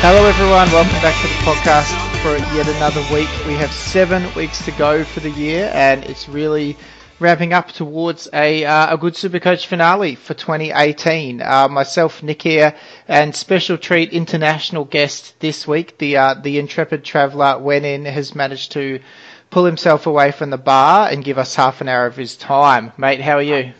Hello, everyone. Welcome back to the podcast for yet another week. We have seven weeks to go for the year, and it's really ramping up towards a, uh, a good Supercoach finale for 2018. Uh, myself, Nick here, and special treat international guest this week. The uh, the intrepid traveller Wenin has managed to pull himself away from the bar and give us half an hour of his time. Mate, how are you?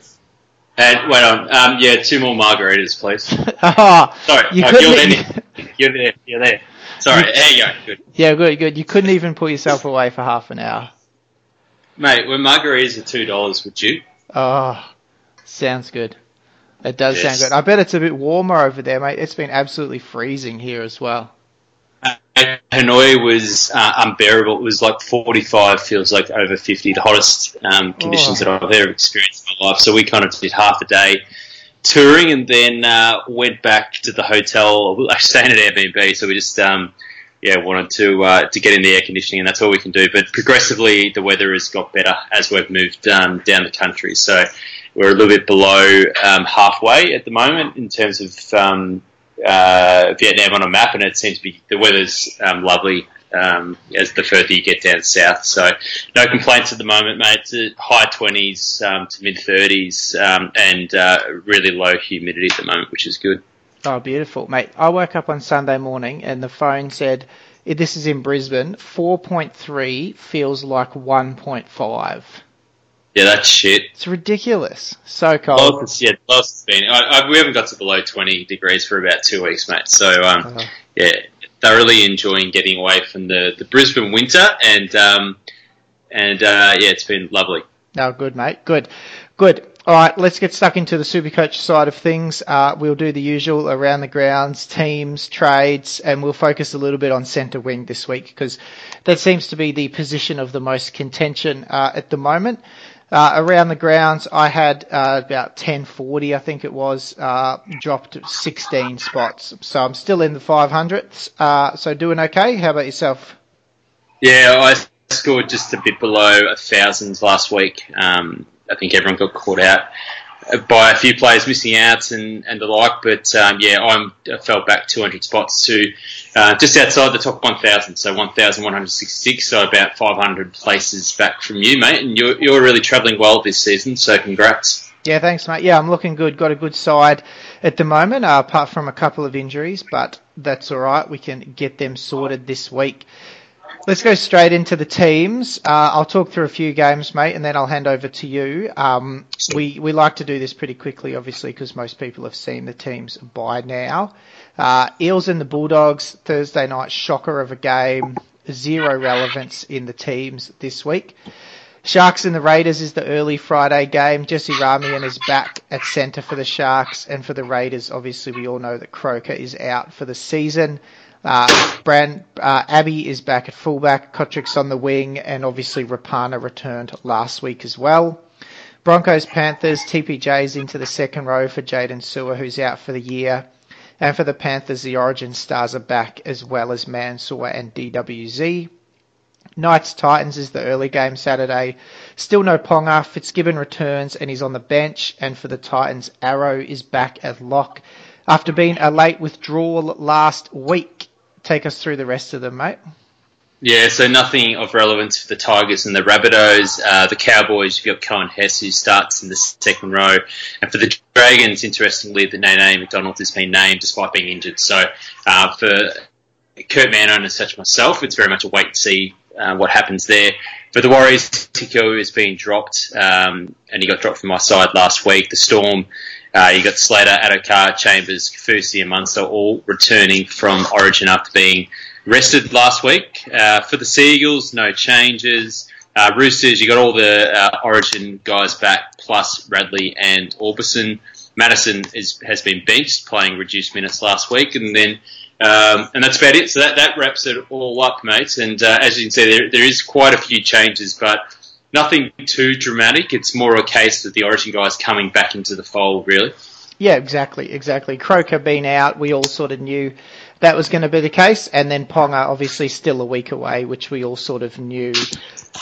And wait on, um, yeah, two more margaritas, please. Ah, Sorry, You oh, you're there. You're there. You're there. Sorry, there you go. Good, yeah, good, good. You couldn't even put yourself away for half an hour. mate. When margaritas are two dollars, would you? Oh, sounds good. It does Yes. sound good. I bet it's a bit warmer over there, mate. It's been absolutely freezing here as well. Hanoi was uh, unbearable. It was like 45, feels like over 50, the hottest um, conditions Oh. that I've ever experienced in my life. So we kind of did half a day touring and then uh, went back to the hotel. Were actually staying at Airbnb, so we just um, yeah wanted to uh, to get in the air conditioning, and that's all we can do. But progressively, the weather has got better as we've moved um, down the country. So we're a little bit below um, halfway at the moment in terms of um, uh, Vietnam on a map, and it seems to be the weather's um, lovely um, as the further you get down south. So no complaints at the moment, mate. It's high twenties um, to mid thirties, um, and uh, really low humidity at the moment, which is good. Oh, beautiful, mate. I woke up on Sunday morning and the phone said, "This is in Brisbane. 4.3 feels like 1.5. Yeah, that's shit. It's ridiculous. So cold. Lowest, yeah, lowest it's been. I, I, we haven't got to below twenty degrees for about two weeks, mate. So um, Uh, yeah, thoroughly enjoying getting away from the, the Brisbane winter, and um, and uh, yeah, it's been lovely. No, good, mate. Good. Good. All right, let's get stuck into the Supercoach side of things. Uh, we'll do the usual around the grounds, teams, trades, and we'll focus a little bit on centre wing this week because that seems to be the position of the most contention uh, at the moment. Uh, around the grounds, I had uh, about 1040, I think it was, uh, dropped 16 spots. So I'm still in the 500s. Uh, so doing okay. How about yourself? Yeah, I scored just a bit below a thousand last week. Um, I think everyone got caught out by a few players missing out and, and the like. But um, yeah, I'm, I fell back 200 spots to uh, just outside the top 1,000, so 1,166, so about 500 places back from you, mate. And you're, you're really travelling well this season, so congrats. Yeah, thanks, mate. Yeah, I'm looking good. Got a good side at the moment, uh, apart from a couple of injuries, but that's all right. We can get them sorted this week. Let's go straight into the teams. Uh, I'll talk through a few games, mate, and then I'll hand over to you. Um, we we like to do this pretty quickly, obviously, because most people have seen the teams by now. Uh, Eels and the Bulldogs Thursday night shocker of a game. Zero relevance in the teams this week. Sharks and the Raiders is the early Friday game. Jesse Ramien is back at centre for the Sharks, and for the Raiders, obviously we all know that Croker is out for the season. Uh, Brand uh, Abbey is back at fullback. Cotric's on the wing, and obviously Rapana returned last week as well. Broncos Panthers TPJ's into the second row for Jaydn Su'A, who's out for the year. And for the Panthers, the Origin stars are back as well as Mansour and DWZ. Knights Titans is the early game Saturday. Still no Ponga. Fitzgibbon returns and he's on the bench. And for the Titans, Arrow is back at lock after being a late withdrawal last week. Take us through the rest of them, mate. Yeah, so nothing of relevance for the Tigers and the Rabbitohs. Uh, the Cowboys, you've got Coen Hess who starts in the second row. And for the Dragons, interestingly, the Nene McDonald has been named despite being injured. So uh, for Kurt Mann and such myself, it's very much a wait and see uh, what happens there. For the Warriors, Tico has been dropped, um, and he got dropped from my side last week. The Storm Uh, you got Slater, Addo-Carr, Chambers, Kaufusi, and Munster all returning from Origin after being rested last week. Uh, for the Seagulls, no changes. Uh, Roosters, you got all the uh, Origin guys back, plus Radley and Orbison. Matterson is, has been benched, playing reduced minutes last week, and then um, and that's about it. So that, that wraps it all up, mates. And uh, as you can see, there, there is quite a few changes, but nothing too dramatic. It's more a case of the Origin guys coming back into the fold, really. Yeah, exactly, exactly. Croker being out, we all sort of knew that was going to be the case, and then Ponga obviously still a week away, which we all sort of knew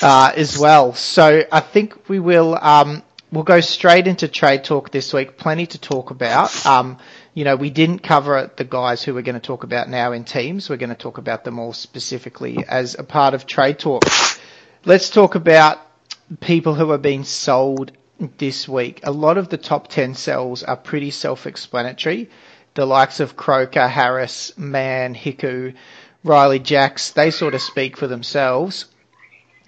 uh, as well. So I think we will um, we'll go straight into trade talk this week. Plenty to talk about. Um, you know, we didn't cover the guys who we're going to talk about now in teams. We're going to talk about them all specifically as a part of trade talk. Let's talk about people who are being sold this week. A lot of the top 10 sells are pretty self-explanatory. The likes of Croker, Harris, Mann, Hiku, Riley Jacks, they sort of speak for themselves.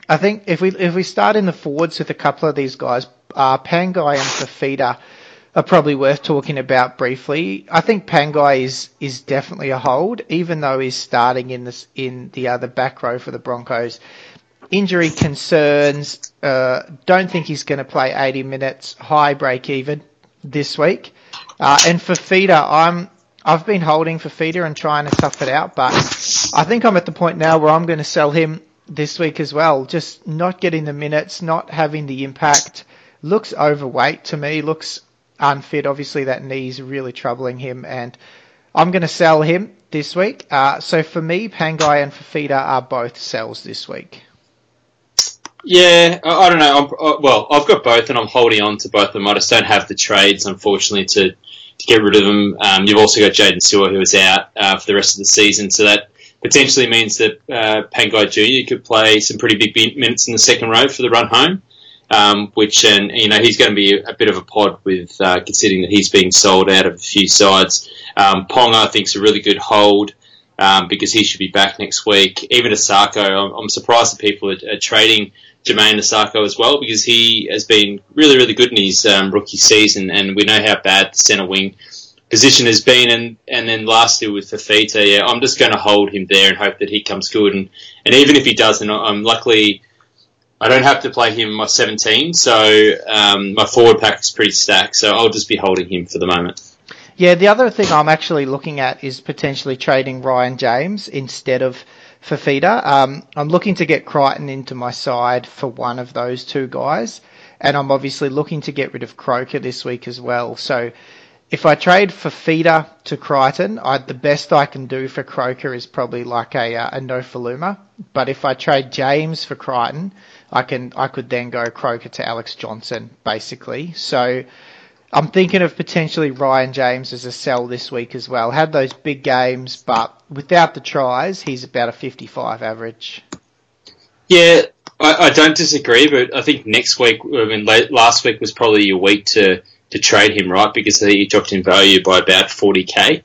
I think if we if we start in the forwards with a couple of these guys, uh, Pangai and Fifita are probably worth talking about briefly. I think Pangai is is definitely a hold, even though he's starting in this in the other back row for the Broncos. Injury concerns. Uh, don't think he's going to play 80 minutes. High break even this week. Uh, and Fifita, I'm I've been holding for Fifita and trying to tough it out, but I think I'm at the point now where I'm going to sell him this week as well. Just not getting the minutes, not having the impact. Looks overweight to me. Looks unfit. Obviously, that knee's really troubling him, and I'm going to sell him this week. Uh, so for me, Pangai and Fifita are both sells this week. Yeah, I, I don't know. I'm, uh, well, I've got both, and I'm holding on to both of them. I just don't have the trades, unfortunately, to, to get rid of them. Um, you've also got Jaydn Su'A, who is out uh, for the rest of the season, so that potentially means that uh, Pangai Jr. could play some pretty big minutes in the second row for the run home. Um, which and you know he's going to be a bit of a pod with uh, considering that he's being sold out of a few sides. Um, Pong I think is a really good hold um, because he should be back next week. Even Isaako, I'm, I'm surprised that people are, are trading Jamayne Isaako as well because he has been really really good in his um, rookie season, and we know how bad the centre wing position has been. And and then lastly with Fifita, yeah, I'm just going to hold him there and hope that he comes good. And and even if he doesn't, I'm luckily I don't have to play him in my 17, so um, my forward pack is pretty stacked. So I'll just be holding him for the moment. Yeah, the other thing I'm actually looking at is potentially trading Ryan James instead of Fifita. Um, I'm looking to get Crichton into my side for one of those two guys, and I'm obviously looking to get rid of Croker this week as well. So if I trade Fifita to Crichton, I, the best I can do for Croker is probably like a, uh, a Nofoaluma. But if I trade James for Crichton, I can I could then go Croker to Alex Johnston basically. So I'm thinking of potentially Ryan James as a sell this week as well. Had those big games, but without the tries, he's about a 55 average. Yeah, I, I don't disagree, but I think next week, I mean, last week was probably your week to to trade him, right? Because he dropped in value by about 40k.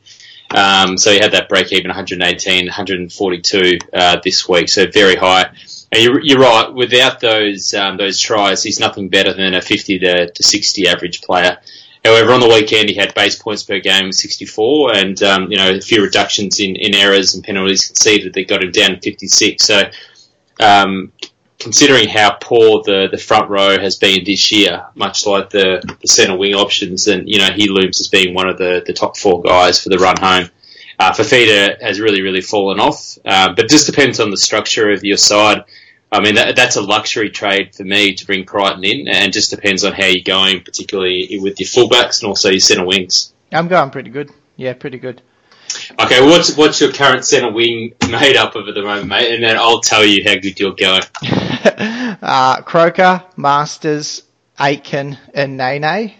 Um, so he had that break even 118, 142 uh, this week, so very high. You're, right. Without those um, those tries, he's nothing better than a 50 to, to 60 average player. However, on the weekend he had base points per game of 64, and um, you know a few reductions in, in errors and penalties conceded that got him down to 56. So, um, considering how poor the, the front row has been this year, much like the, the centre wing options, and you know he looms as being one of the, the top four guys for the run home. Uh, Fifita has really really fallen off, uh, but just depends on the structure of your side. I mean, that, that's a luxury trade for me to bring Crichton in, and just depends on how you're going, particularly with your fullbacks and also your centre wings. I'm going pretty good. Yeah, pretty good. Okay, what's what's your current centre wing made up of at the moment, mate? And then I'll tell you how good you're going. uh, Croker, Marsters, Aitken, and Nene.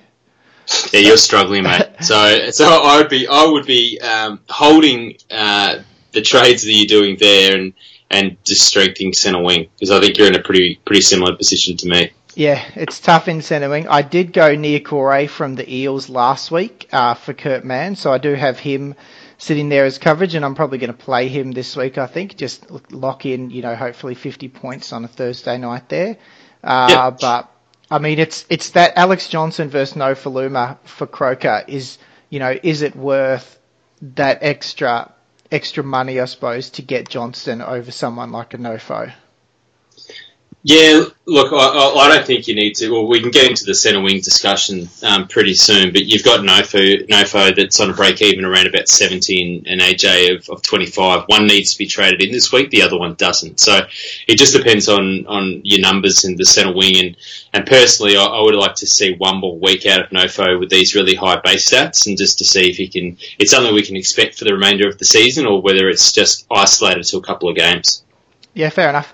Yeah, you're struggling, mate. So, so I would be, I would be um, holding uh, the trades that you're doing there, and and just strengthening centre wing because I think you're in a pretty pretty similar position to me. Yeah, it's tough in centre wing. I did go Niukore from the Eels last week uh, for Kurt Mann, so I do have him sitting there as coverage, and I'm probably going to play him this week. I think just lock in, you know, hopefully 50 points on a Thursday night there. Uh, yep. But I mean, it's it's that Alex Johnston versus Nofoaluma for Croker is you know is it worth that extra extra money I suppose to get Johnston over someone like a Nofo? Yeah, look, I, I don't think you need to. Well, we can get into the centre wing discussion um, pretty soon, but you've got Nofo, Nofo that's on a break even around about 17 and AJ of, of 25. One needs to be traded in this week, the other one doesn't. So it just depends on, on your numbers in the centre wing. And, and personally, I, I would like to see one more week out of Nofo with these really high base stats and just to see if he can, it's something we can expect for the remainder of the season or whether it's just isolated to a couple of games. Yeah, fair enough.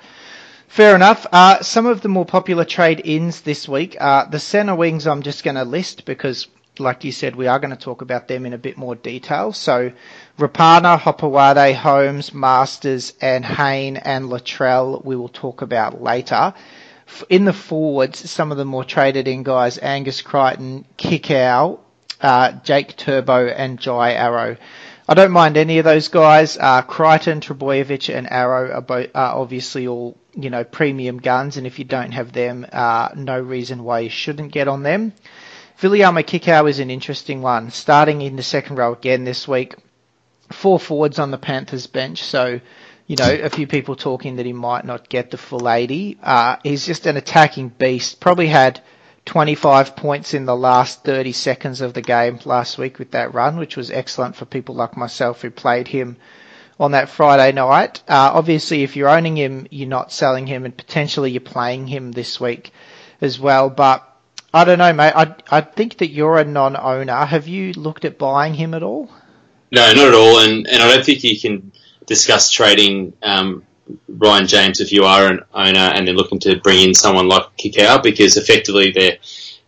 Fair enough. Uh, some of the more popular trade ins this week, uh, the centre wings I'm just going to list because, like you said, we are going to talk about them in a bit more detail. So, Rapana, Hopoate, Holmes, Marsters, and Hayne and Latrell we will talk about later. In the forwards, some of the more traded in guys, Angus Crichton, Kikau, uh, Jake Turbo, and Jai Arrow. I don't mind any of those guys. Uh, Crichton, Trbojevic, and Arrow are, both, are obviously all you know premium guns, and if you don't have them, uh, no reason why you shouldn't get on them. Viliame Kikau is an interesting one, starting in the second row again this week. Four forwards on the Panthers bench, so you know a few people talking that he might not get the full 80. Uh, he's just an attacking beast. Probably had 25 points in the last 30 seconds of the game last week with that run, which was excellent for people like myself who played him on that Friday night. Uh, obviously, if you're owning him, you're not selling him, and potentially you're playing him this week as well. But I don't know, mate. I I think that you're a non-owner. Have you looked at buying him at all? No, not at all. And and I don't think you can discuss trading um, Ryan James if you are an owner and they're looking to bring in someone like Kikau because effectively they're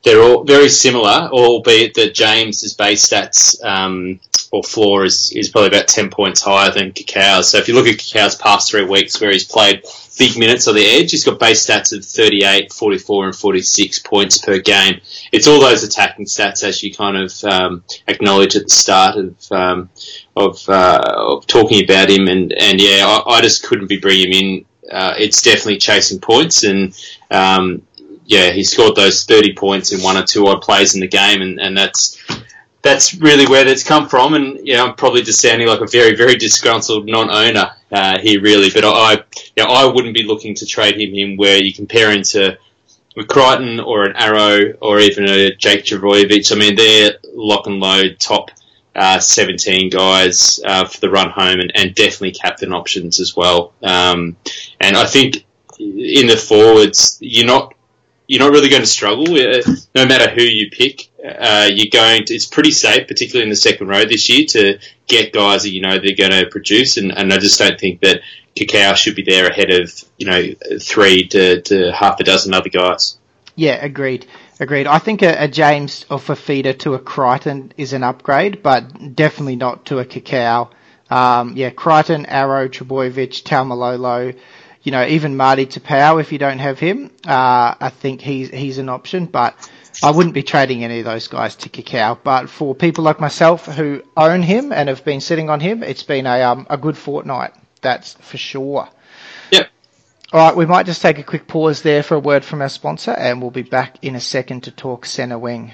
they're all very similar, albeit that James's base stats um, or floor is, is probably about 10 points higher than Kikau's. So if you look at Kikau's past three weeks where he's played big minutes on the edge, he's got base stats of 38, 44 and 46 points per game. It's all those attacking stats as you kind of um, acknowledge at the start of um, of, uh, of talking about him. And, and yeah, I, I just couldn't be bringing him in. Uh, it's definitely chasing points and um, yeah, he scored those 30 points in one or two odd plays in the game, and, and that's that's really where that's come from. And you know, I'm probably just sounding like a very, very disgruntled non-owner uh, here, really. But I, you know, I wouldn't be looking to trade him in where you compare him to a Crichton or an Arrow or even a Jake Trbojevic. I mean, they're lock and load top uh, 17 guys uh, for the run home, and, and definitely captain options as well. Um, and I think in the forwards, you're not you're not really going to struggle. No matter who you pick, uh, you're going to. It's pretty safe, particularly in the second row this year, to get guys that you know they're going to produce. And, and I just don't think that Kikau should be there ahead of you know three to, to half a dozen other guys. Yeah, agreed. Agreed. I think a, a James or Fifita to a Crichton is an upgrade, but definitely not to a Kikau. Um, yeah, Crichton, Arrow, Trbojevic, Taumalolo, you know, even Marty Taupau, if you don't have him, uh, I think he's he's an option. But I wouldn't be trading any of those guys to Kikau. But for people like myself who own him and have been sitting on him, it's been a um, a good fortnight. That's for sure. Yep. All right, we might just take a quick pause there for a word from our sponsor, and we'll be back in a second to talk centre wing.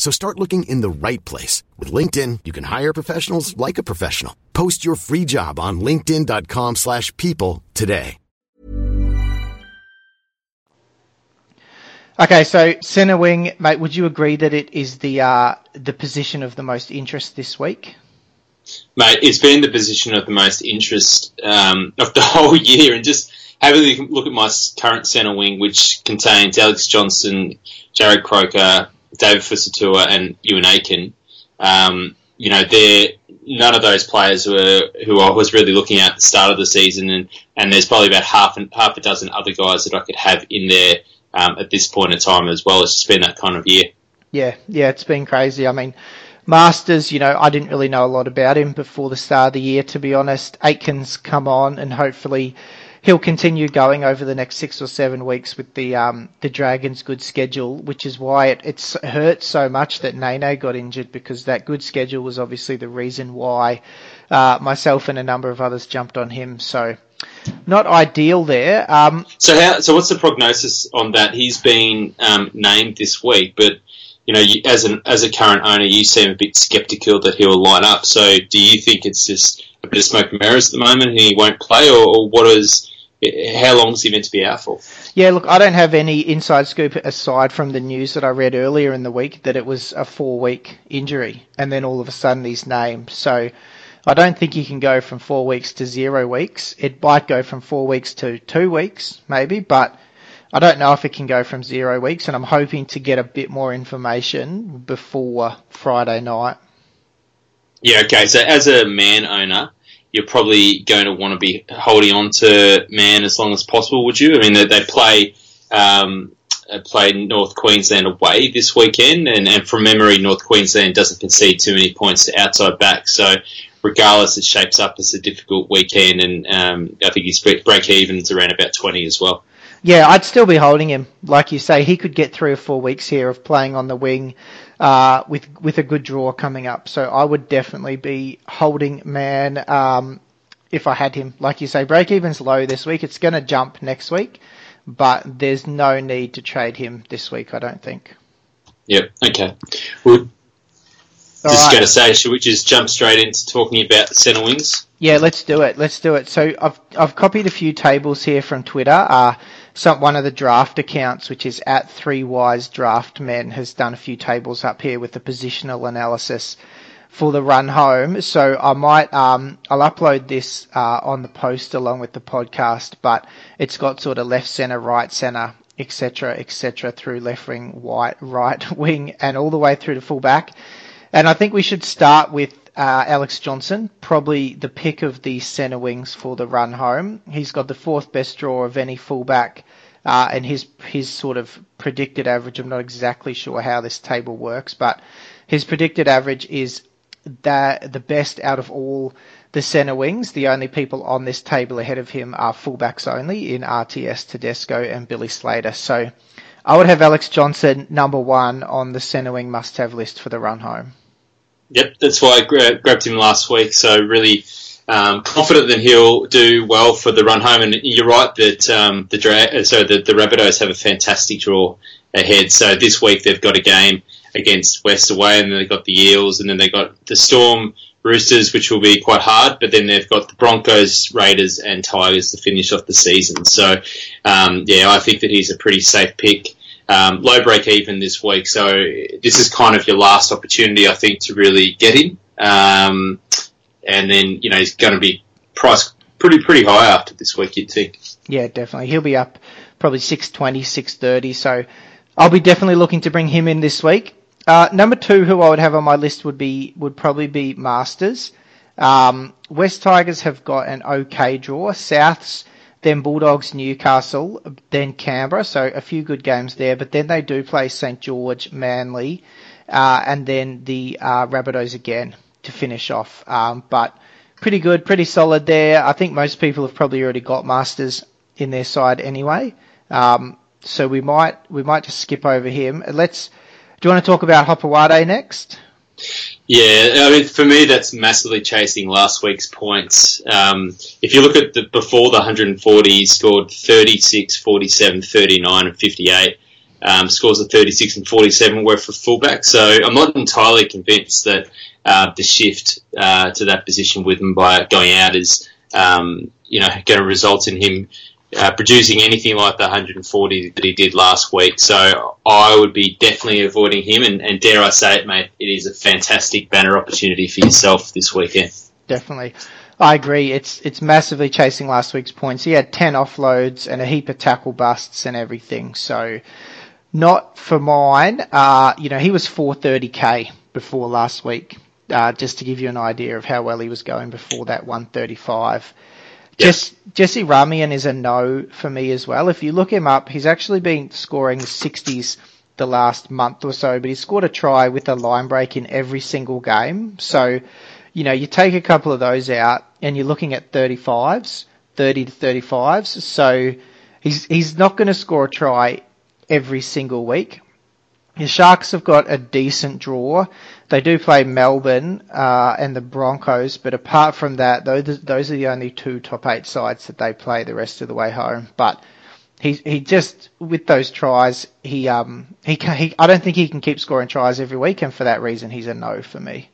So start looking in the right place. With LinkedIn, you can hire professionals like a professional. Post your free job on linkedin.com slash people today. Okay, so centre wing, mate, would you agree that it is the uh, the position of the most interest this week? Mate, it's been the position of the most interest um, of the whole year, and just having a look at my current centre wing, which contains Alex Johnston, Jarrod Croker, David Fusitu'a, and Euan Aitken. Um, you know, they're none of those players were who I was really looking at at the start of the season, and, and there's probably about half and half a dozen other guys that I could have in there um, at this point in time as well. It's just been that kind of year. Yeah, yeah, it's been crazy. I mean, Marsters, you know, I didn't really know a lot about him before the start of the year, to be honest. Aitken's come on, and hopefully he'll continue going over the next six or seven weeks with the um, the Dragons' good schedule, which is why it it's hurt so much that Nene got injured because that good schedule was obviously the reason why uh, myself and a number of others jumped on him. So not ideal there. Um, So how? So what's the prognosis on that? He's been um, named this week, but you know, you, as an as a current owner, you seem a bit sceptical that he'll line up. So do you think it's just a bit of smoke and mirrors at the moment, and he won't play, or, or what is? How long is he meant to be out for? Yeah, look, I don't have any inside scoop aside from the news that I read earlier in the week that it was a four week injury and then all of a sudden he's named. So I don't think he can go from four weeks to zero weeks. It might go from four weeks to two weeks, maybe, but I don't know if it can go from zero weeks and I'm hoping to get a bit more information before Friday night. Yeah, okay. So as a Mann owner, you're probably going to want to be holding on to Mann as long as possible, would you? I mean, they, they play um, uh, play North Queensland away this weekend, and, and from memory, North Queensland doesn't concede too many points to outside back. So, regardless, it shapes up as a difficult weekend, and um, I think his break break evens around about twenty as well. Yeah, I'd still be holding him. Like you say, he could get three or four weeks here of playing on the wing uh, with with a good draw coming up. So I would definitely be holding Mann um, if I had him. Like you say, break even's low this week. It's going to jump next week, but there's no need to trade him this week. I don't think. Yep. Okay. Well, All just right. going to say, should we just jump straight into talking about the centre wings? Yeah, let's do it. Let's do it. So I've I've copied a few tables here from Twitter. Uh, some one of the draft accounts, which is at Three Wise Draft Men, has done a few tables up here with the positional analysis for the run home. So I might um I'll upload this uh, on the post along with the podcast, but it's got sort of left center, right center, etc., etc. through left wing, white, right wing, and all the way through to fullback. And I think we should start with uh, Alex Johnston, probably the pick of the centre wings for the run home. He's got the fourth best draw of any fullback, uh, and his his sort of predicted average. I'm not exactly sure how this table works, but his predicted average is that the best out of all the centre wings. The only people on this table ahead of him are fullbacks only in RTS Tedesco and Billy Slater. So I would have Alex Johnston number one on the centre wing must-have list for the run home. Yep, that's why I gra- grabbed him last week. So really um, confident that he'll do well for the run home. And you're right that um, the dra- so the, the Rabbitohs have a fantastic draw ahead. So this week they've got a game against West away, and then they've got the Eels, and then they've got the Storm Roosters, which will be quite hard. But then they've got the Broncos, Raiders, and Tigers to finish off the season. So um, yeah, I think that he's a pretty safe pick um, low break even this week. So this is kind of your last opportunity, I think, to really get him. Um, and then you know he's going to be priced pretty pretty high after this week, you'd think. Yeah, definitely. He'll be up probably 620, 630. So I'll be definitely looking to bring him in this week. Uh, number two, who I would have on my list would be would probably be Marsters. Um, West Tigers have got an okay draw. Souths, then Bulldogs, Newcastle, then Canberra. So a few good games there. But then they do play St George, Manly, uh, and then the uh, Rabbitohs again to finish off. Um, but pretty good, pretty solid there. I think most people have probably already got Marsters in their side anyway. Um, so we might we might just skip over him. Let's. Do you want to talk about Hopoate next? Yeah, I mean, for me, that's massively chasing last week's points. Um, if you look at the before the 140, he scored 36, 47, 39, and 58. Um, scores of 36 and 47 were for fullback. So I'm not entirely convinced that uh, the shift uh, to that position with him by going out is, um, you know, going to result in him uh, producing anything like the 140 that he did last week. So I would be definitely avoiding him. And, and dare I say it, mate, it is a fantastic banner opportunity for yourself this weekend. Definitely. I agree. It's it's massively chasing last week's points. He had ten offloads and a heap of tackle busts and everything. So not for mine. Uh, you know, he was 430k before last week. Uh, just to give you an idea of how well he was going before that 135. Jess, Jesse Ramien is a no for me as well. If you look him up, he's actually been scoring 60s the last month or so, but he scored a try with a line break in every single game. So, you know, you take a couple of those out and you're looking at 35s, 30 to 35s. So he's, he's not going to score a try every single week. The Sharks have got a decent draw. They do play Melbourne uh, and the Broncos, but apart from that, those those are the only two top eight sides that they play the rest of the way home. But he he just with those tries, he um he can, he I don't think he can keep scoring tries every week, and for that reason, he's a no for me.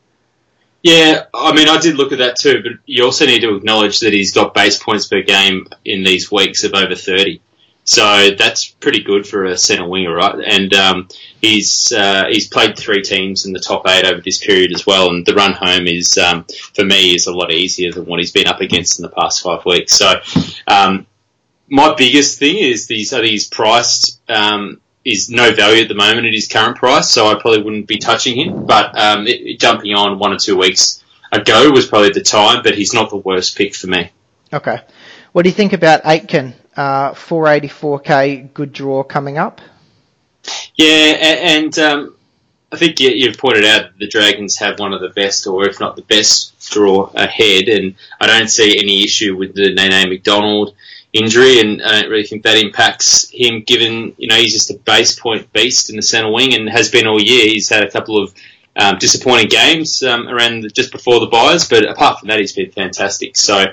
Yeah, I mean, I did look at that too, but you also need to acknowledge that he's got base points per game in these weeks of over 30. So that's pretty good for a centre winger, right? And um, he's uh, he's played three teams in the top eight over this period as well. And the run home is um, for me is a lot easier than what he's been up against in the past five weeks. So um, my biggest thing is these are these priced um, is no value at the moment at his current price. So I probably wouldn't be touching him. But um, it, jumping on one or two weeks ago was probably the time. But he's not the worst pick for me. Okay. What do you think about Aitken? Uh, 484k, good draw coming up. Yeah, and um, I think you've pointed out the Dragons have one of the best, or if not the best, draw ahead, and I don't see any issue with the Nene McDonald injury, and I don't really think that impacts him, given you know he's just a base point beast in the centre wing and has been all year. He's had a couple of um, disappointing games um, around the, just before the buys, but apart from that, he's been fantastic. So,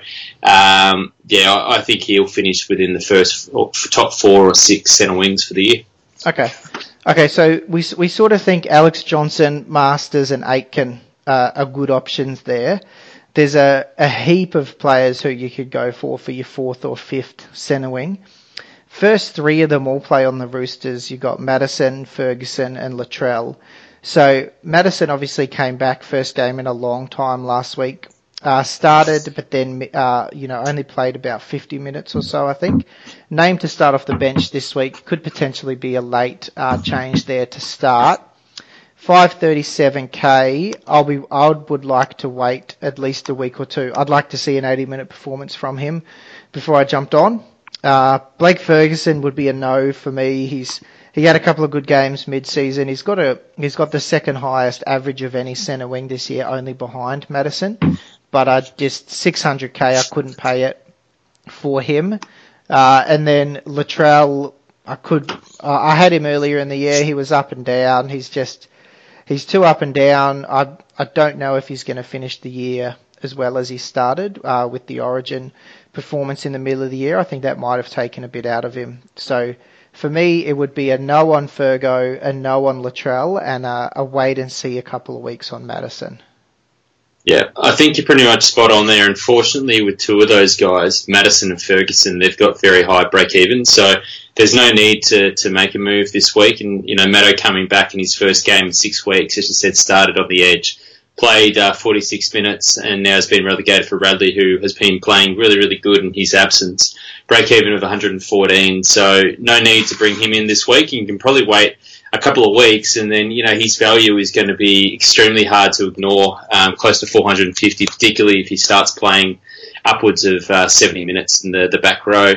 um, yeah, I, I, think he'll finish within the first top four or six centre wings for the year. Okay, okay. So we we sort of think Alex Johnston, Marsters, and Aitken uh, are good options there. There's a, a heap of players who you could go for for your fourth or fifth centre wing. First three of them all play on the Roosters. You've got Matterson, Ferguson, and Latrell. So Matterson obviously came back first game in a long time last week. Uh, started, but then uh, you know only played about 50 minutes or so, I think. Named to start off the bench this week could potentially be a late uh, change there to start. 537k. I'll be. I would like to wait at least a week or two. I'd like to see an 80 minute performance from him before I jumped on. Uh, Blake Ferguson would be a no for me. He's he had a couple of good games mid-season. He's got a he's got the second highest average of any centre wing this year, only behind Matterson. But I just 600k, I couldn't pay it for him. Uh, and then Latrell, I could uh, I had him earlier in the year. He was up and down. He's just he's too up and down. I I don't know if he's going to finish the year as well as he started uh, with the Origin performance in the middle of the year. I think that might have taken a bit out of him. So for me, it would be a no on Fergo, a no on Latrell, and a, a wait and see a couple of weeks on Matterson. Yeah, I think you're pretty much spot on there. Unfortunately, with two of those guys, Matterson and Ferguson, they've got very high break even, so there's no need to, to make a move this week. And, you know, Matto coming back in his first game in six weeks, as you said, started on the edge, played uh, 46 minutes, and now has been relegated for Radley, who has been playing really, really good in his absence break even of 114. So no need to bring him in this week. You can probably wait a couple of weeks, and then you know his value is going to be extremely hard to ignore, um, close to 450, particularly if he starts playing upwards of uh, 70 minutes in the the back row.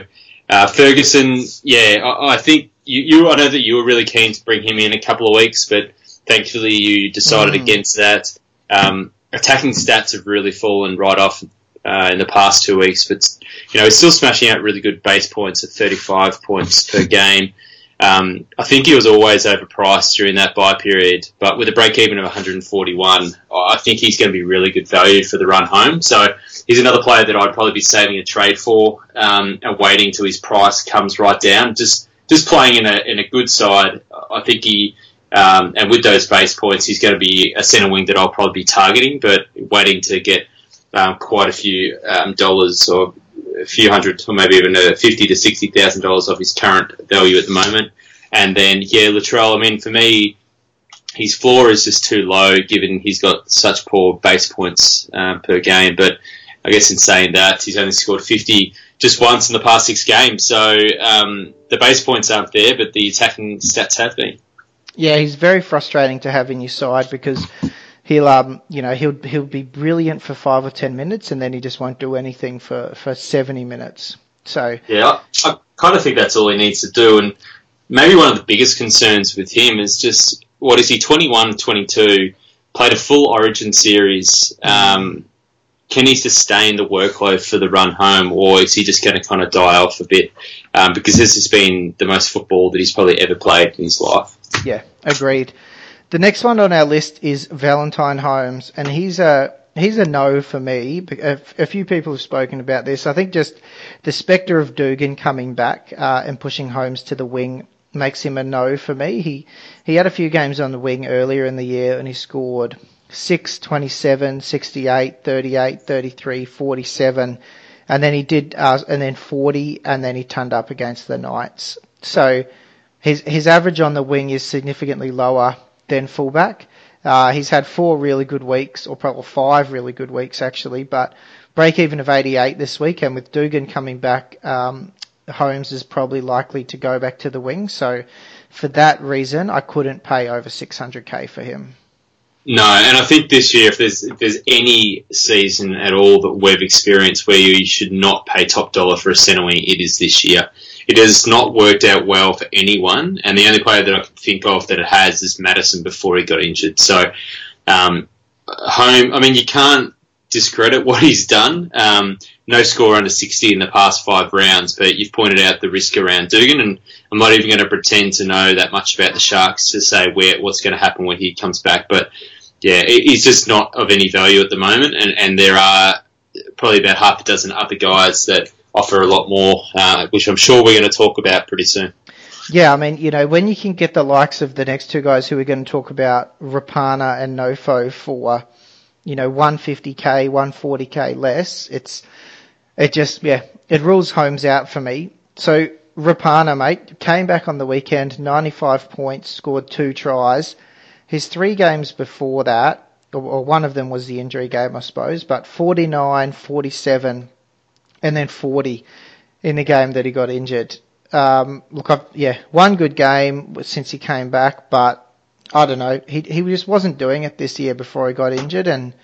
Uh, Ferguson, yeah, I, I think you, you, I know that you were really keen to bring him in a couple of weeks, but thankfully you decided mm. against that. Um, attacking stats have really fallen right off uh, in the past two weeks, but you know he's still smashing out really good base points at 35 points per game. Um, I think he was always overpriced during that buy period, but with a break even of 141, I think he's going to be really good value for the run home. So he's another player that I'd probably be saving a trade for um, and waiting till his price comes right down. Just just playing in a in a good side, I think he. Um, and with those base points, he's going to be a centre wing that I'll probably be targeting, but waiting to get um, quite a few um, dollars or a few hundred or maybe even a fifty to sixty thousand dollars off his current value at the moment. And then yeah, Latrell. I mean, for me, his floor is just too low given he's got such poor base points um, per game. But I guess in saying that, he's only scored 50 just once in the past six games. So um, the base points aren't there, but the attacking stats have been. Yeah, he's very frustrating to have in your side because he'll, um, you know, he'll he'll be brilliant for five or ten minutes, and then he just won't do anything for for seventy minutes. So Yeah, I, I kind of think that's all he needs to do. And maybe one of the biggest concerns with him is just what is he 21, 22, played a full Origin series. Um, can he sustain the workload for the run home, or is he just going to kind of die off a bit? Um, because this has been the most football that he's probably ever played in his life. Yeah, agreed. The next one on our list is Valentine Holmes, and he's a he's a no for me. A, few people have spoken about this. I think just the spectre of Dugan coming back uh, and pushing Holmes to the wing makes him a no for me. He he had a few games on the wing earlier in the year, and he scored 6, 27, 68, 38, 33, 47, and then he did, uh, and then 40, and then he turned up against the Knights. So his his average on the wing is significantly lower than fullback. Uh, he's had four really good weeks, or probably five really good weeks actually, but break even of 88 this week, and with Dugan coming back, um, Holmes is probably likely to go back to the wing. So for that reason, I couldn't pay over 600k for him. No, and I think this year, if there's if there's any season at all that we've experienced where you should not pay top dollar for a centre wing, it is this year. It has not worked out well for anyone, and the only player that I can think of that it has is Matterson before he got injured. So, um, home. I mean, you can't discredit what he's done. Um, no score under 60 in the past five rounds, but you've pointed out the risk around Dugan, and I'm not even going to pretend to know that much about the Sharks to say where what's going to happen when he comes back. But yeah, he's just not of any value at the moment, and, and there are probably about half a dozen other guys that offer a lot more, uh, which I'm sure we're going to talk about pretty soon. Yeah, I mean, you know, when you can get the likes of the next two guys who we're going to talk about, Rapana and Nofo, for you know 150k, 140k less, it's it just yeah, it rules Holmes out for me. So Rapana, mate, came back on the weekend, 95 points, scored two tries. His three games before that, or one of them was the injury game, I suppose, but 49, 47, and then 40 in the game that he got injured. Um, look, I've, yeah, one good game since he came back, but I don't know. He he just wasn't doing it this year before he got injured, and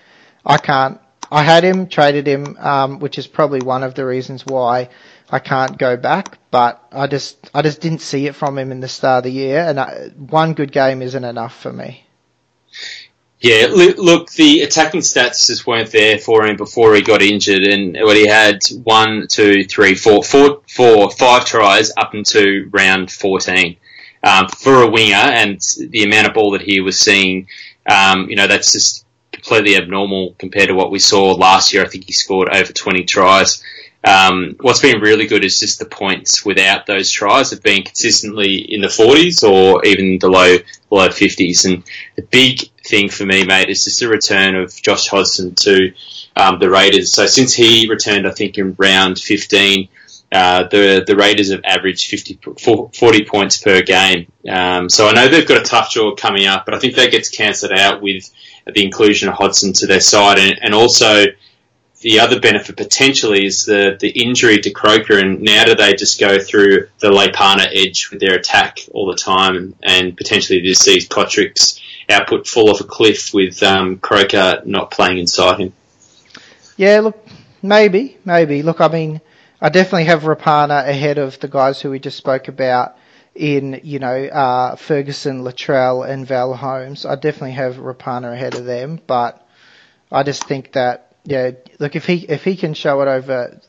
I can't. I had him, traded him, um, which is probably one of the reasons why I can't go back. But I just I just didn't see it from him in the start of the year, and I, one good game isn't enough for me. Yeah, look, the attacking stats just weren't there for him before he got injured, and when he had one, two, three, four, four, four, five tries up into round fourteen um, for a winger, and the amount of ball that he was seeing, um, you know, that's just completely abnormal compared to what we saw last year. I think he scored over twenty tries. Um, what's been really good is just the points without those tries have been consistently in the 40s or even the low, low 50s. And the big thing for me, mate, is just the return of Josh Hodgson to um, the Raiders. So since he returned, I think in round 15, uh, the the Raiders have averaged 50, 40 points per game. Um, so I know they've got a tough draw coming up, but I think that gets cancelled out with the inclusion of Hodgson to their side, and, and also the other benefit potentially is the, the injury to Croker, and now do they just go through the Rapana edge with their attack all the time, and potentially just see Cotric's output fall off a cliff with um, Croker not playing inside him? Yeah, look, maybe, maybe. Look, I mean, I definitely have Rapana ahead of the guys who we just spoke about in, you know, uh, Ferguson, Latrell, and Val Holmes. I definitely have Rapana ahead of them, but I just think that yeah, look if he if he can show it over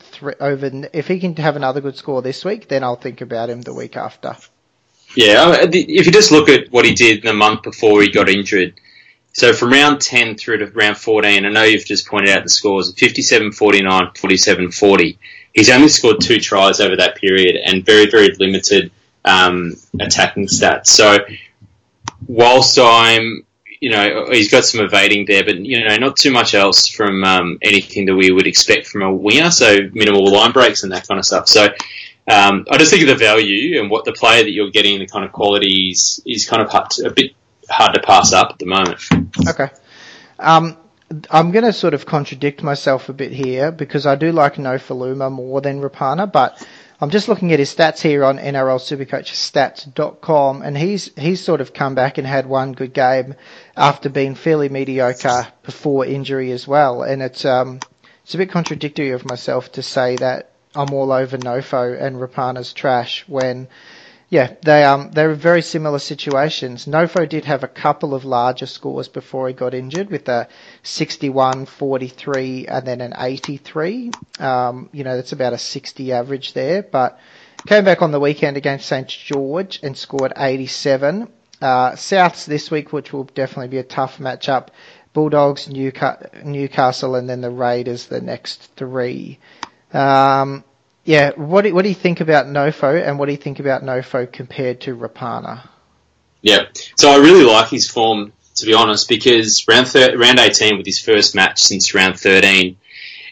over if he can have another good score this week, then I'll think about him the week after. Yeah, if you just look at what he did in the month before he got injured, so from round 10 through to round 14, I know you've just pointed out the scores 57 49, 47 40. He's only scored two tries over that period and very, very limited um, attacking stats. So, whilst I'm you know, he's got some evading there, but you know, not too much else from um, anything that we would expect from a winger. So minimal line breaks and that kind of stuff. So um, I just think of the value and what the player that you're getting, the kind of qualities is kind of hard to, a bit hard to pass up at the moment. Okay. Um, I'm going to sort of contradict myself a bit here because I do like Nofoaluma more than Rapana, but I'm just looking at his stats here on NRL and he's he's sort of come back and had one good game after being fairly mediocre before injury as well, and it's um it's a bit contradictory of myself to say that I'm all over Nofo and Rapana's trash when yeah, they um they were very similar situations. Nofo did have a couple of larger scores before he got injured, with a 61, 43, and then an 83. Um, you know, that's about a 60 average there. But came back on the weekend against St George and scored 87. Uh, Souths this week, which will definitely be a tough matchup. Bulldogs, Newcastle, and then the Raiders the next three. Um, yeah, what do, what do you think about Nofo, and what do you think about Nofo compared to Rapana? Yeah, so I really like his form, to be honest, because round thir- round 18 with his first match since round 13,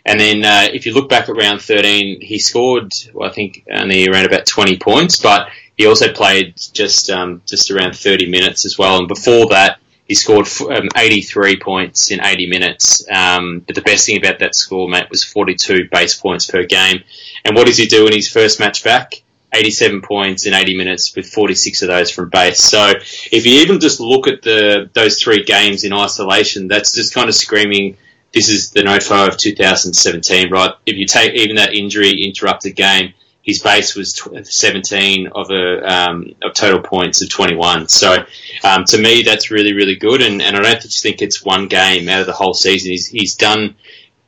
and then uh, if you look back at round 13, he scored, well, I think, only around about 20 points, but he also played just um, just around 30 minutes as well, and before that, he scored um, 83 points in 80 minutes. Um, but the best thing about that score, mate, was 42 base points per game. And what does he do in his first match back? 87 points in 80 minutes with 46 of those from base. So if you even just look at the those three games in isolation, that's just kind of screaming this is the Nofo of 2017, right? If you take even that injury interrupted game, his base was 17 of a um, of total points of 21. So um, to me, that's really really good, and, and I don't just think it's one game out of the whole season. He's he's done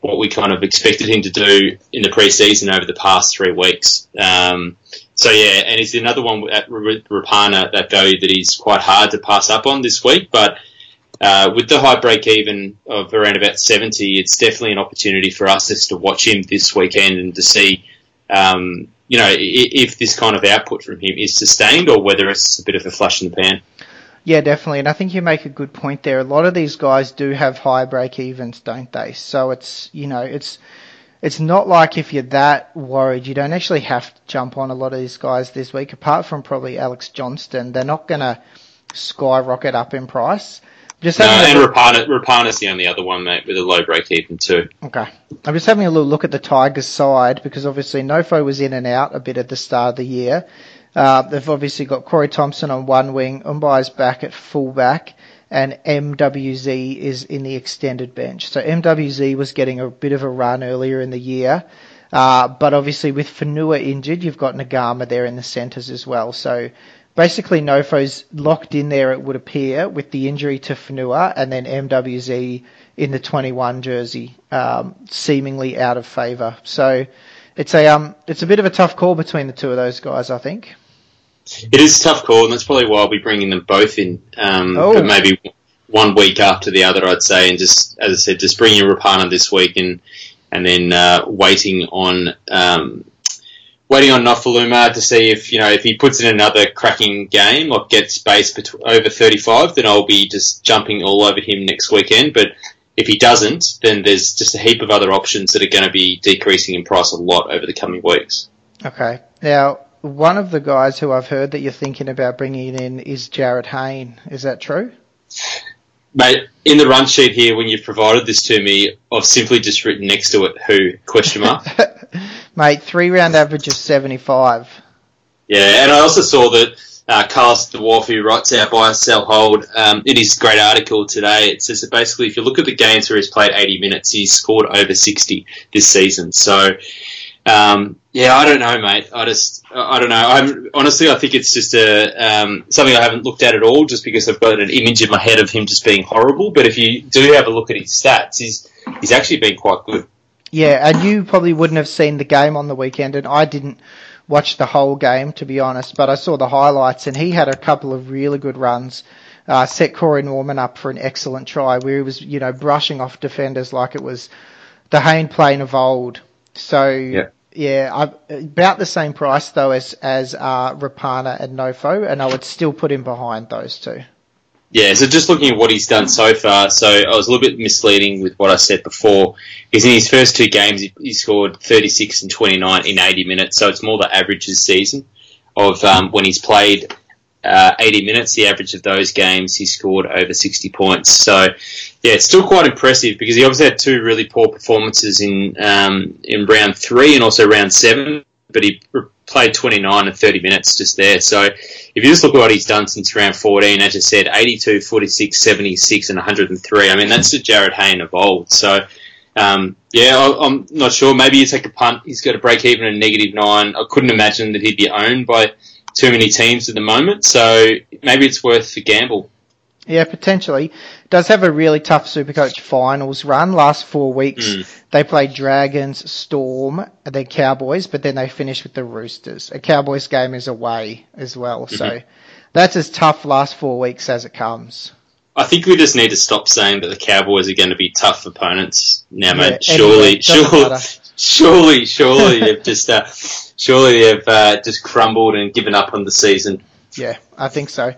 what we kind of expected him to do in the preseason over the past three weeks. Um, so yeah, and it's another one at Rapana that value that he's quite hard to pass up on this week, but. Uh, with the high break even of around about 70, it's definitely an opportunity for us just to watch him this weekend and to see um, you know, if this kind of output from him is sustained or whether it's a bit of a flush in the pan. Yeah, definitely. And I think you make a good point there. A lot of these guys do have high break evens, don't they? So it's, you know, it's, it's not like if you're that worried, you don't actually have to jump on a lot of these guys this week, apart from probably Alex Johnston. They're not going to skyrocket up in price. Just no, and look- Rapana, Rapana's the only other one, mate, with a low break even too. Okay. I'm just having a little look at the Tigers side because obviously Nofo was in and out a bit at the start of the year. Uh, they've obviously got Corey Thompson on one wing, Mbye's back at fullback, and MWZ is in the extended bench. So MWZ was getting a bit of a run earlier in the year. Uh, but obviously with Fanua injured, you've got Naiqama there in the centres as well. So basically Nofo's locked in there, it would appear, with the injury to Fanua and then MWZ in the 21 jersey, um, seemingly out of favour. So it's a um, it's a bit of a tough call between the two of those guys, I think. It is a tough call, and that's probably why I'll be bringing them both in. Um, oh. But maybe one week after the other, I'd say, and just as I said, just bring bringing Rapana this week and and then uh, waiting on um, waiting on Nofoaluma to see if you know if he puts in another cracking game or gets base bet- over 35, then I'll be just jumping all over him next weekend. But if he doesn't, then there's just a heap of other options that are going to be decreasing in price a lot over the coming weeks. Okay. Now, one of the guys who I've heard that you're thinking about bringing in is Jarryd Hayne. Is that true? Mate, in the run sheet here, when you've provided this to me, I've simply just written next to it who question mark. Mate, three round average of 75. Yeah, and I also saw that uh, Carlos Dwarf, who writes our buy, sell, hold, um, in his great article today, it says that basically if you look at the games where he's played 80 minutes, he's scored over 60 this season. So, um, yeah, I don't know, mate. I just, I don't know. I'm honestly, I think it's just a um, something I haven't looked at at all, just because I've got an image in my head of him just being horrible. But if you do have a look at his stats, he's he's actually been quite good. Yeah, and you probably wouldn't have seen the game on the weekend, and I didn't watch the whole game to be honest, but I saw the highlights, and he had a couple of really good runs. Uh, set Corey Norman up for an excellent try, where he was, you know, brushing off defenders like it was the Hayne plane of old. So yeah, yeah I, about the same price though as as uh, Rapana and Nofo, and I would still put him behind those two. Yeah, so just looking at what he's done so far, so I was a little bit misleading with what I said before. He's in his first two games, he, he scored 36 and 29 in 80 minutes, so it's more the average this season of um, when he's played uh, 80 minutes, the average of those games, he scored over 60 points. So, yeah, it's still quite impressive because he obviously had two really poor performances in um, in round three and also round seven, but he played 29 and 30 minutes just there. So, if you just look at what he's done since round 14, as I said, 82, 46, 76, and 103. I mean, that's the Jarryd Hayne of old. So, um, yeah, I, I'm not sure. Maybe you take a punt. He's got a break even at negative nine. I couldn't imagine that he'd be owned by too many teams at the moment. So maybe it's worth the gamble. Yeah, potentially. Does have a really tough Supercoach finals run. Last four weeks, Mm. they played Dragons, Storm, and then Cowboys, but then they finished with the Roosters. A Cowboys game is away as well, so Mm-hmm. that's as tough last four weeks as it comes. I think we just need to stop saying that the Cowboys are going to be tough opponents now, Yeah, mate. anyway, Surely, surely, surely, surely they've just, uh, surely they've uh, just crumbled and given up on the season. Yeah, I think so.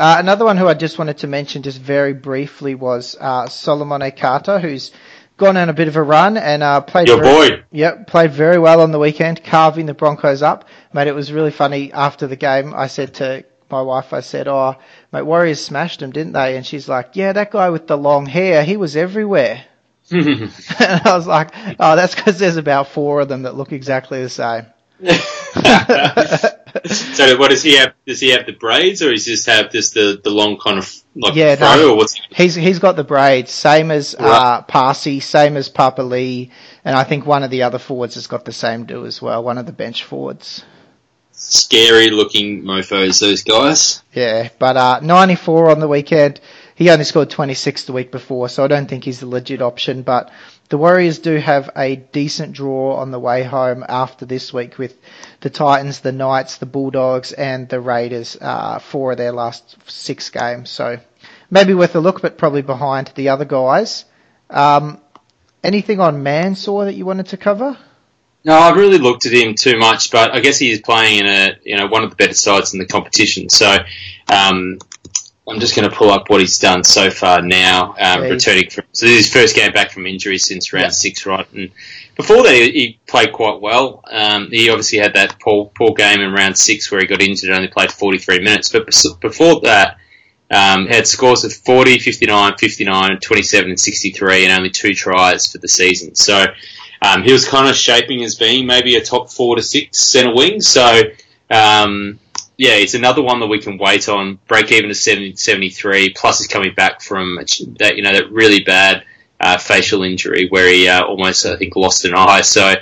Uh, another one who I just wanted to mention just very briefly was uh, Solomone Kata, who's gone on a bit of a run and uh, played. Your very- boy. Yep, played very well on the weekend, carving the Broncos up. Mate, it was really funny after the game. I said to my wife, I said, "Oh, mate, Warriors smashed them, didn't they?" And she's like, "Yeah, that guy with the long hair, he was everywhere." and I was like, "Oh, that's because there's about four of them that look exactly the same." so what does he have? Does he have the braids, or does he just have just the, the long kind of like Yeah, fro, no. or what's? He's he's got the braids, same as uh, Paasi, same as Papali'i, and I think one of the other forwards has got the same do as well. One of the bench forwards. Scary looking mofo's those guys. Yeah, but uh, 94 on the weekend. He only scored 26 the week before, so I don't think he's a legit option. But the Warriors do have a decent draw on the way home after this week with the Titans, the Knights, the Bulldogs, and the Raiders. Uh, four of their last six games, so maybe worth a look, but probably behind the other guys. Um, anything on Mansour that you wanted to cover? No, I've really looked at him too much, but I guess he is playing in a you know one of the better sides in the competition. So um, I'm just going to pull up what he's done so far now, um, Please. returning from so this is his first game back from injury since round Yeah. six, right? And before that, he, he played quite well. Um, he obviously had that poor poor game in round six where he got injured and only played 43 minutes, but before that. Um, had scores of 40, 59, 59, 27, and 63, and only two tries for the season. So um, he was kind of shaping as being maybe a top four to six centre wing. So um, yeah, it's another one that we can wait on. Break even to 70, 73. Plus, he's coming back from that you know that really bad uh, facial injury where he uh, almost I think lost an eye. So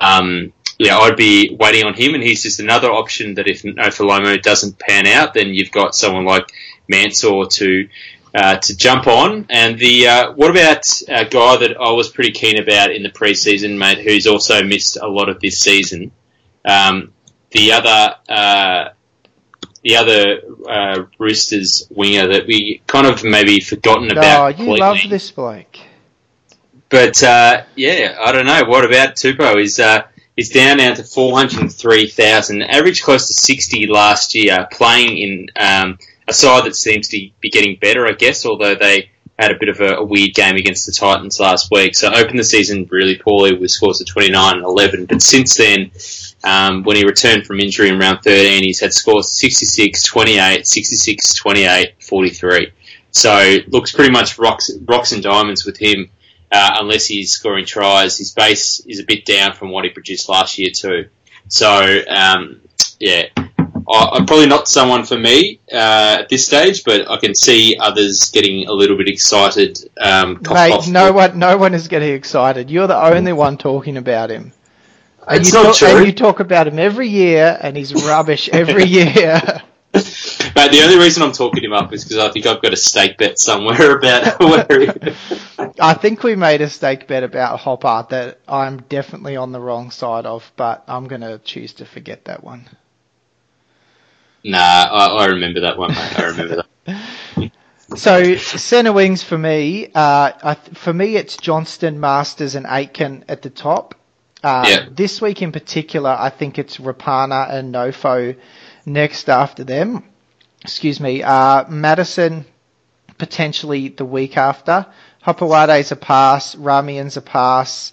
um, yeah, I'd be waiting on him, and he's just another option that if Nofoaluma doesn't pan out, then you've got someone like Mansour to uh, to jump on. And the uh, what about a guy that I was pretty keen about in the preseason, mate, who's also missed a lot of this season. Um, the other uh, the other uh, Roosters winger that we kind of maybe forgotten about. Oh, you completely. love this bloke. But uh, yeah, I don't know. What about Tupou? Is uh, is down now to four hundred three thousand, average close to sixty last year, playing in um, a side that seems to be getting better, I guess. Although they had a bit of a, a weird game against the Titans last week, so opened the season really poorly with scores of twenty nine and eleven. But since then, um, when he returned from injury in round 13, he's had scores 66, 28, 66, 28, 43. So looks pretty much rocks, rocks and diamonds with him, uh, unless he's scoring tries. His base is a bit down from what he produced last year too. So um, yeah, I, I'm probably not someone for me uh, at this stage, but I can see others getting a little bit excited. Um, Mate, off- no one, no one is getting excited. You're the only one talking about him. And It's you not talk, true. And you talk about him every year, and he's rubbish every year. But the only reason I'm talking him up is because I think I've got a stake bet somewhere about where he. I think we made a stake bet about Hopper that I'm definitely on the wrong side of, but I'm going to choose to forget that one. Nah, I, I remember that one, mate. I remember that. So centre wings for me, uh, I, for me it's Johnston, Marsters, and Aitken at the top. Uh, Yeah. This week in particular, I think it's Rapana and Nofo next after them. Excuse me, uh, Matterson, potentially the week after. Hopoate's a pass, Ramien's a pass,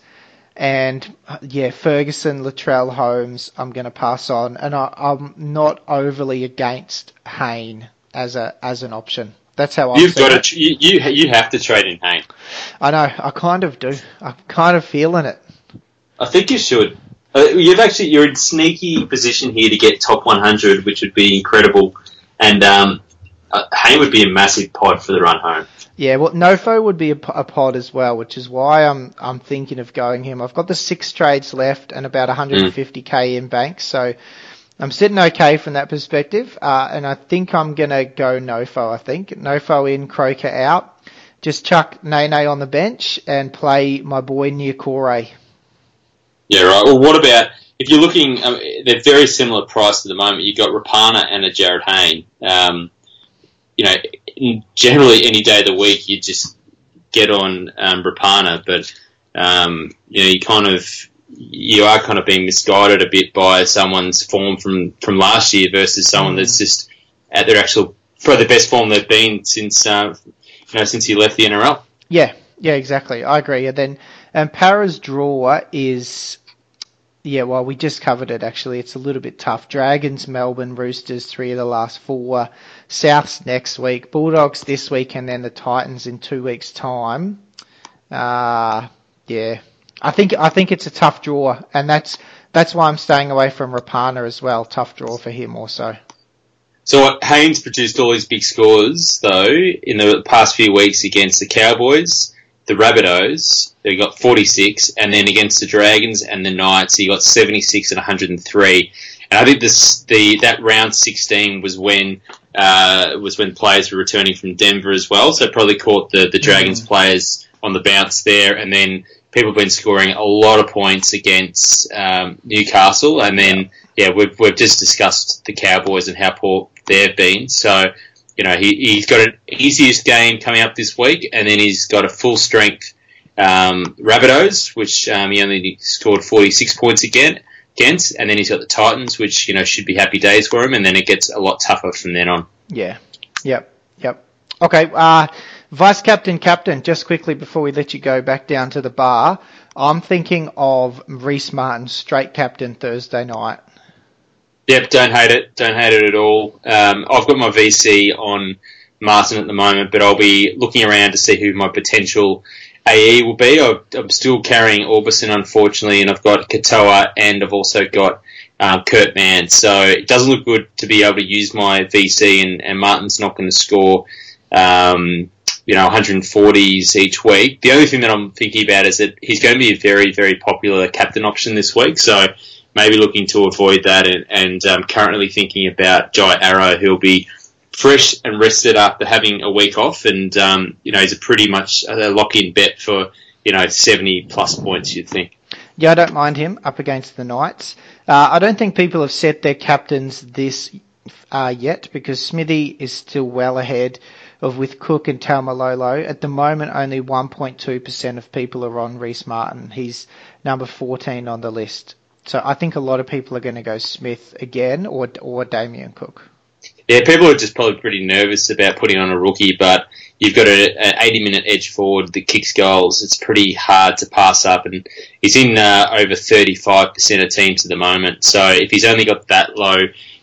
and yeah, Ferguson, Latrell, Holmes, I'm going to pass on, and I, I'm not overly against Hayne as a as an option. That's how I. You've got to. You, you you have to trade in Hayne. I know. I kind of do. I'm kind of feeling it. I think you should. Uh, you've actually you're in sneaky position here to get top 100, which would be incredible, and um, uh, Hayne would be a massive pod for the run home. Yeah, well, Nofo would be a pod as well, which is why I'm I'm thinking of going him. I've got the six trades left and about 150k in bank, so I'm sitting okay from that perspective. Uh, and I think I'm gonna go Nofo. I think Nofo in, Croker out. Just chuck Nene on the bench and play my boy Niokore. Yeah, right. Well, what about if you're looking? Um, they're very similar price at the moment. You've got Rapana and a Jarryd Hayne. Um, you know, generally any day of the week you just get on um, Rapana, but um, you know you kind of you are kind of being misguided a bit by someone's form from from last year versus someone that's just at their actual probably the best form they've been since uh, you know since he left the NRL. Yeah, yeah, exactly. I agree. And then and Parra's draw is yeah, well we just covered it actually. It's a little bit tough. Dragons, Melbourne, Roosters, three of the last four. Souths next week, Bulldogs this week, and then the Titans in two weeks' time. Uh yeah. I think I think it's a tough draw, and that's that's why I'm staying away from Rapana as well. Tough draw for him also. So Haynes produced all these big scores though in the past few weeks against the Cowboys, the Rabbitohs, they got 46, and then against the Dragons and the Knights, he got 76 and 103. And I think this the that round 16 was when uh, was when players were returning from Denver as well, so probably caught the the Dragons players on the bounce there, and then people have been scoring a lot of points against um, Newcastle, and then yeah, we've we've just discussed the Cowboys and how poor they've been. So you know he he's got an easiest game coming up this week, and then he's got a full strength um, Rabbitohs, which um, he only scored forty six points again against, and then he's got the Titans, which you know should be happy days for him, and then it gets a lot tougher from then on. Yeah. Yep. Yep. Okay. Uh, vice captain, captain. Just quickly before we let you go back down to the bar, I'm thinking of Reese Martin, straight captain Thursday night. Yep, don't hate it. Don't hate it at all. Um, I've got my VC on Martin at the moment, but I'll be looking around to see who my potential AE will be. I'm still carrying Orbison, unfortunately, and I've got Katoa and I've also got um, Kurt Mann. So it doesn't look good to be able to use my VC, and, and Martin's not going to score, um, you know, 140s each week. The only thing that I'm thinking about is that he's going to be a very, very popular captain option this week. So maybe looking to avoid that, and, and um, currently thinking about Jai Arrow, who'll be fresh and rested after having a week off, and um, you know he's a pretty much a lock-in bet for you know 70 plus points. You'd think. Yeah, I don't mind him up against the Knights. Uh, I don't think people have set their captains this uh, yet because Smithy is still well ahead of with Cook and Taumalolo. At the moment, only 1.2% of people are on Reese Martin. He's number 14 on the list. So I think a lot of people are going to go Smith again or or Damien Cook. Yeah, people are just probably pretty nervous about putting on a rookie, but you've got an 80 minute edge forward that kicks goals. It's pretty hard to pass up, and he's in uh, over 35% of teams at the moment. So if he's only got that low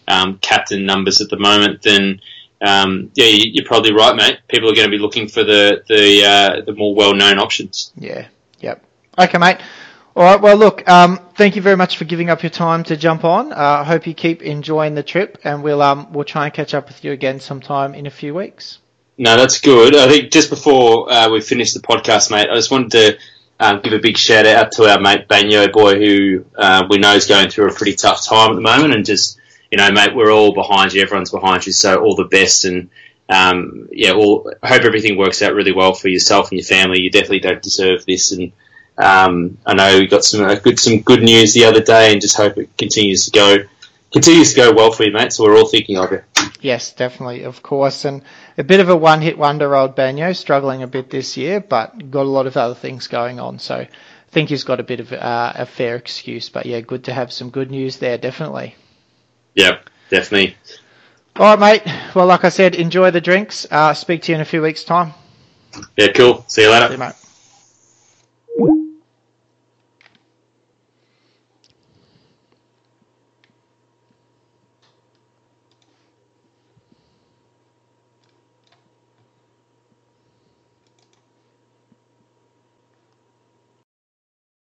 um, captain numbers at the moment, then um, yeah, you- you're probably right, mate. People are going to be looking for the the uh, the more well known options. Yeah. Yep. Okay, mate. All right. Well, look. Um, thank you very much for giving up your time to jump on. Uh, I hope you keep enjoying the trip, and we'll um we'll try and catch up with you again sometime in a few weeks. No, that's good. I think just before uh, we finish the podcast, mate, I just wanted to um, give a big shout out to our mate Banyo boy, who uh, we know is going through a pretty tough time at the moment, and just you know, mate, we're all behind you. Everyone's behind you, so all the best, and um, yeah, I hope everything works out really well for yourself and your family. You definitely don't deserve this, and um, I know we got some uh, good some good news the other day, and just hope it continues to go continues to go well for you, mate. So we're all thinking of you. Yes, definitely, of course, and a bit of a one-hit wonder, old Banyo, struggling a bit this year, but got a lot of other things going on. So I think he's got a bit of uh, a fair excuse. But yeah, good to have some good news there, definitely. Yeah, definitely. All right, mate. Well, like I said, enjoy the drinks. Uh, speak to you in a few weeks' time. Yeah, cool. See you later. See you, mate.